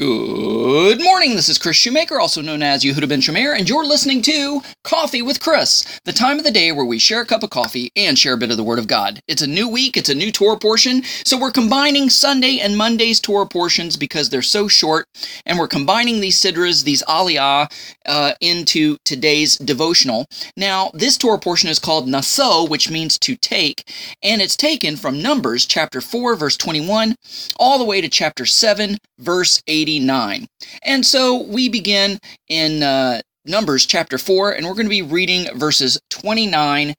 Good morning. This is Kris Shoemaker, also known as Yehudah Ben Shomeyr, and you're listening to Coffee with Kris, the time of the day where we share a cup of coffee and share a bit of the Word of God. It's a new week, it's a new Torah portion, so we're combining Sunday and Monday's Torah portions because they're so short, and we're combining these sidras, these aliyah, uh, into today's devotional. Now, this Torah portion is called Nasso, which means to take, and it's taken from Numbers chapter 4, verse 21, all the way to chapter 7, verse 89. And so we begin in uh, Numbers chapter 4, and we're going to be reading verses 29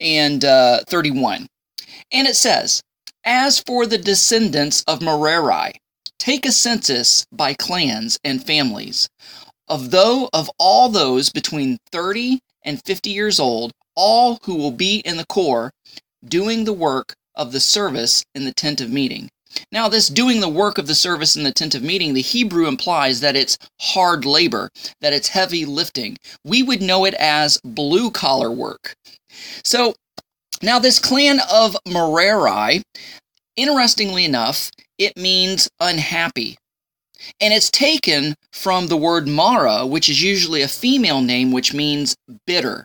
and uh, 31. And it says, As for the descendants of Merari, take a census by clans and families. Of though of all those between 30 and 50 years old, all who will be in the corps doing the work of the service in the tent of meeting. Now, this doing the work of the service in the tent of meeting, the Hebrew implies that it's hard labor, that it's heavy lifting. We would know it as blue collar work. So, now this clan of Merari, interestingly enough, it means unhappy. And it's taken from the word Mara, which is usually a female name, which means bitter.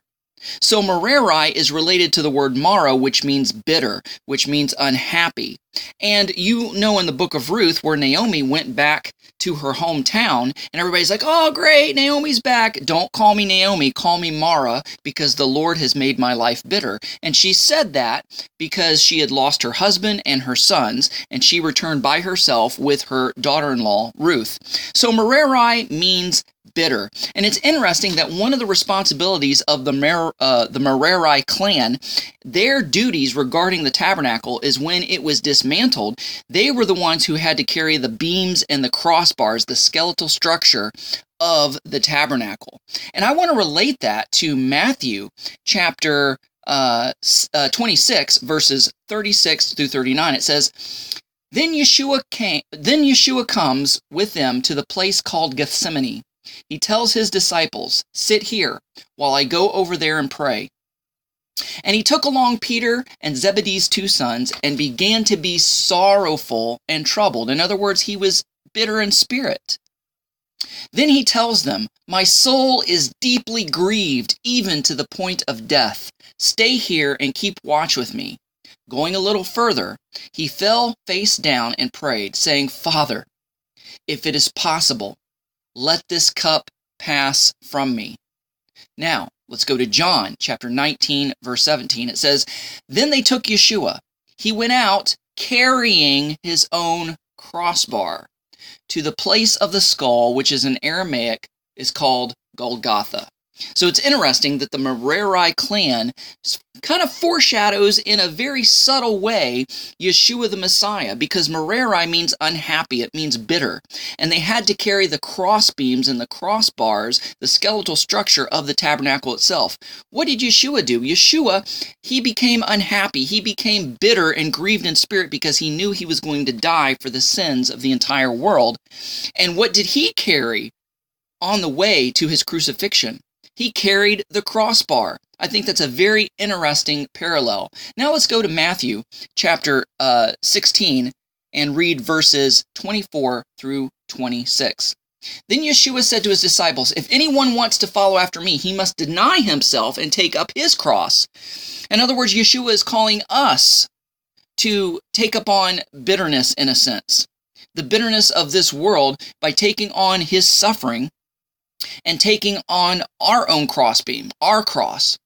So Merari is related to the word Mara, which means bitter, which means unhappy. And you know in the book of Ruth where Naomi went back to her hometown and everybody's like, oh, great, Naomi's back. Don't call me Naomi, call me Mara because the Lord has made my life bitter. And she said that because she had lost her husband and her sons and she returned by herself with her daughter in law, Ruth. So Merari means bitter. And it's interesting that one of the responsibilities of the Mer, uh, the Merari clan, their duties regarding the tabernacle is when it was dismantled, they were the ones who had to carry the beams and the crossbars, the skeletal structure of the tabernacle. And I want to relate that to Matthew chapter uh, uh, 26, verses 36 through 39. It says, then Yeshua came then Yeshua comes with them to the place called Gethsemane he tells his disciples, Sit here while I go over there and pray. And he took along Peter and Zebedee's two sons and began to be sorrowful and troubled. In other words, he was bitter in spirit. Then he tells them, My soul is deeply grieved, even to the point of death. Stay here and keep watch with me. Going a little further, he fell face down and prayed, saying, Father, if it is possible, let this cup pass from me. Now, let's go to John chapter 19, verse 17. It says, Then they took Yeshua. He went out carrying his own crossbar to the place of the skull, which is in Aramaic is called Golgotha. So it's interesting that the Merari clan kind of foreshadows in a very subtle way Yeshua the Messiah because Merari means unhappy, it means bitter. And they had to carry the crossbeams and the crossbars, the skeletal structure of the tabernacle itself. What did Yeshua do? Yeshua, he became unhappy, he became bitter and grieved in spirit because he knew he was going to die for the sins of the entire world. And what did he carry on the way to his crucifixion? He carried the crossbar. I think that's a very interesting parallel. Now let's go to Matthew chapter uh, 16 and read verses 24 through 26. Then Yeshua said to his disciples, If anyone wants to follow after me, he must deny himself and take up his cross. In other words, Yeshua is calling us to take upon bitterness in a sense. The bitterness of this world by taking on his suffering and taking on our own crossbeam, our cross.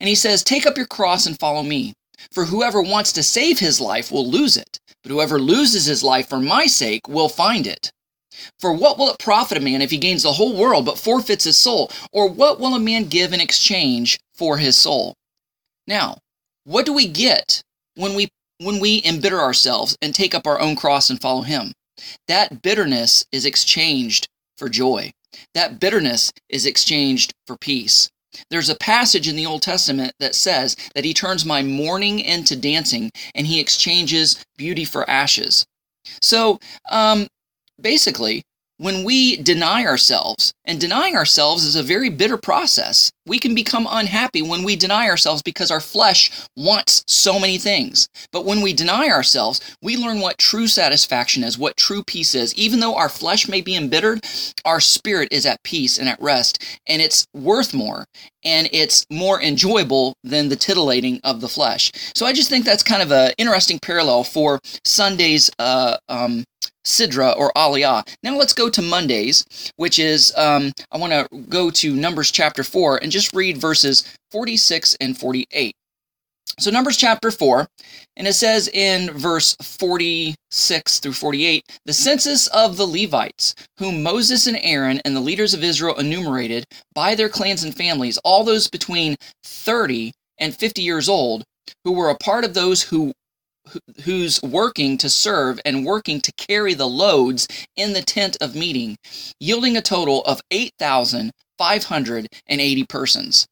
And he says, Take up your cross and follow me. For whoever wants to save his life will lose it, but whoever loses his life for my sake will find it. For what will it profit a man if he gains the whole world but forfeits his soul? Or what will a man give in exchange for his soul? Now, what do we get when we when we embitter ourselves and take up our own cross and follow him? That bitterness is exchanged for joy. That bitterness is exchanged for peace. There's a passage in the Old Testament that says that he turns my mourning into dancing and he exchanges beauty for ashes. So, um, basically, when we deny ourselves, and denying ourselves is a very bitter process. We can become unhappy when we deny ourselves because our flesh wants so many things. But when we deny ourselves, we learn what true satisfaction is, what true peace is. Even though our flesh may be embittered, our spirit is at peace and at rest, and it's worth more and it's more enjoyable than the titillating of the flesh. So I just think that's kind of an interesting parallel for Sunday's uh, um, Sidra or Aliyah. Now let's go to Mondays, which is, um, I want to go to Numbers chapter 4 and just read verses 46 and 48. So, Numbers chapter 4, and it says in verse 46 through 48 the census of the Levites, whom Moses and Aaron and the leaders of Israel enumerated by their clans and families, all those between 30 and 50 years old, who were a part of those who who's working to serve and working to carry the loads in the tent of meeting, yielding a total of 8,580 persons.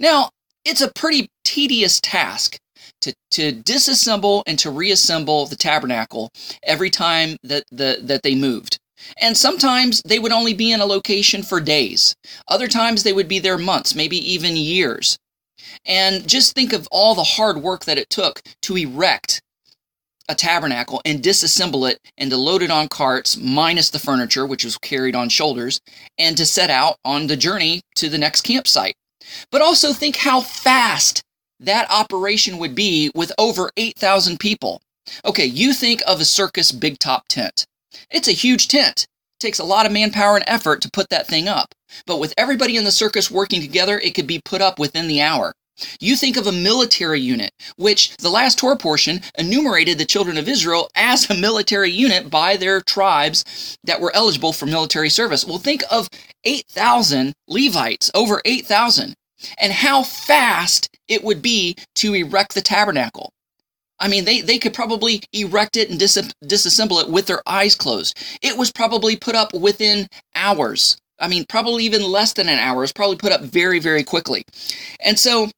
Now, it's a pretty tedious task to, to disassemble and to reassemble the tabernacle every time that, the, that they moved. And sometimes they would only be in a location for days. Other times they would be there months, maybe even years. And just think of all the hard work that it took to erect a tabernacle and disassemble it and to load it on carts, minus the furniture, which was carried on shoulders, and to set out on the journey to the next campsite. But also think how fast that operation would be with over 8,000 people. Okay, you think of a circus big top tent. It's a huge tent. It takes a lot of manpower and effort to put that thing up. But with everybody in the circus working together, it could be put up within the hour. You think of a military unit, which the last Torah portion enumerated the children of Israel as a military unit by their tribes that were eligible for military service. Well, think of 8,000 Levites, over 8,000, and how fast it would be to erect the tabernacle. I mean, they, they could probably erect it and dis- disassemble it with their eyes closed. It was probably put up within hours. I mean, probably even less than an hour. It's probably put up very, very quickly. And so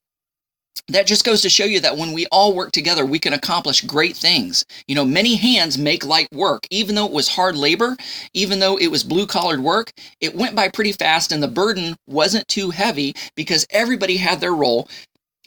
that just goes to show you that when we all work together, we can accomplish great things. You know, many hands make light work. Even though it was hard labor, even though it was blue collared work, it went by pretty fast and the burden wasn't too heavy because everybody had their role.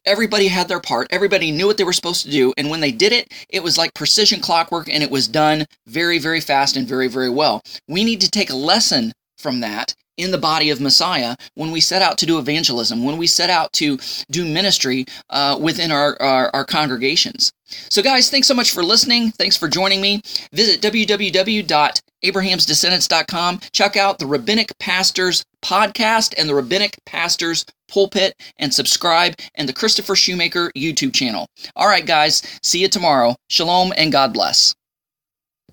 Everybody had their part. Everybody knew what they were supposed to do. And when they did it, it was like precision clockwork and it was done very, very fast and very, very well. We need to take a lesson from that in the body of Messiah when we set out to do evangelism, when we set out to do ministry uh, within our, our, our, congregations. So, guys, thanks so much for listening. Thanks for joining me. Visit www.abrahamsdescendants.com. Check out the Rabbinic Pastors podcast and the Rabbinic Pastors pulpit and subscribe and the Christopher Shoemaker YouTube channel. All right, guys, see you tomorrow. Shalom and God bless.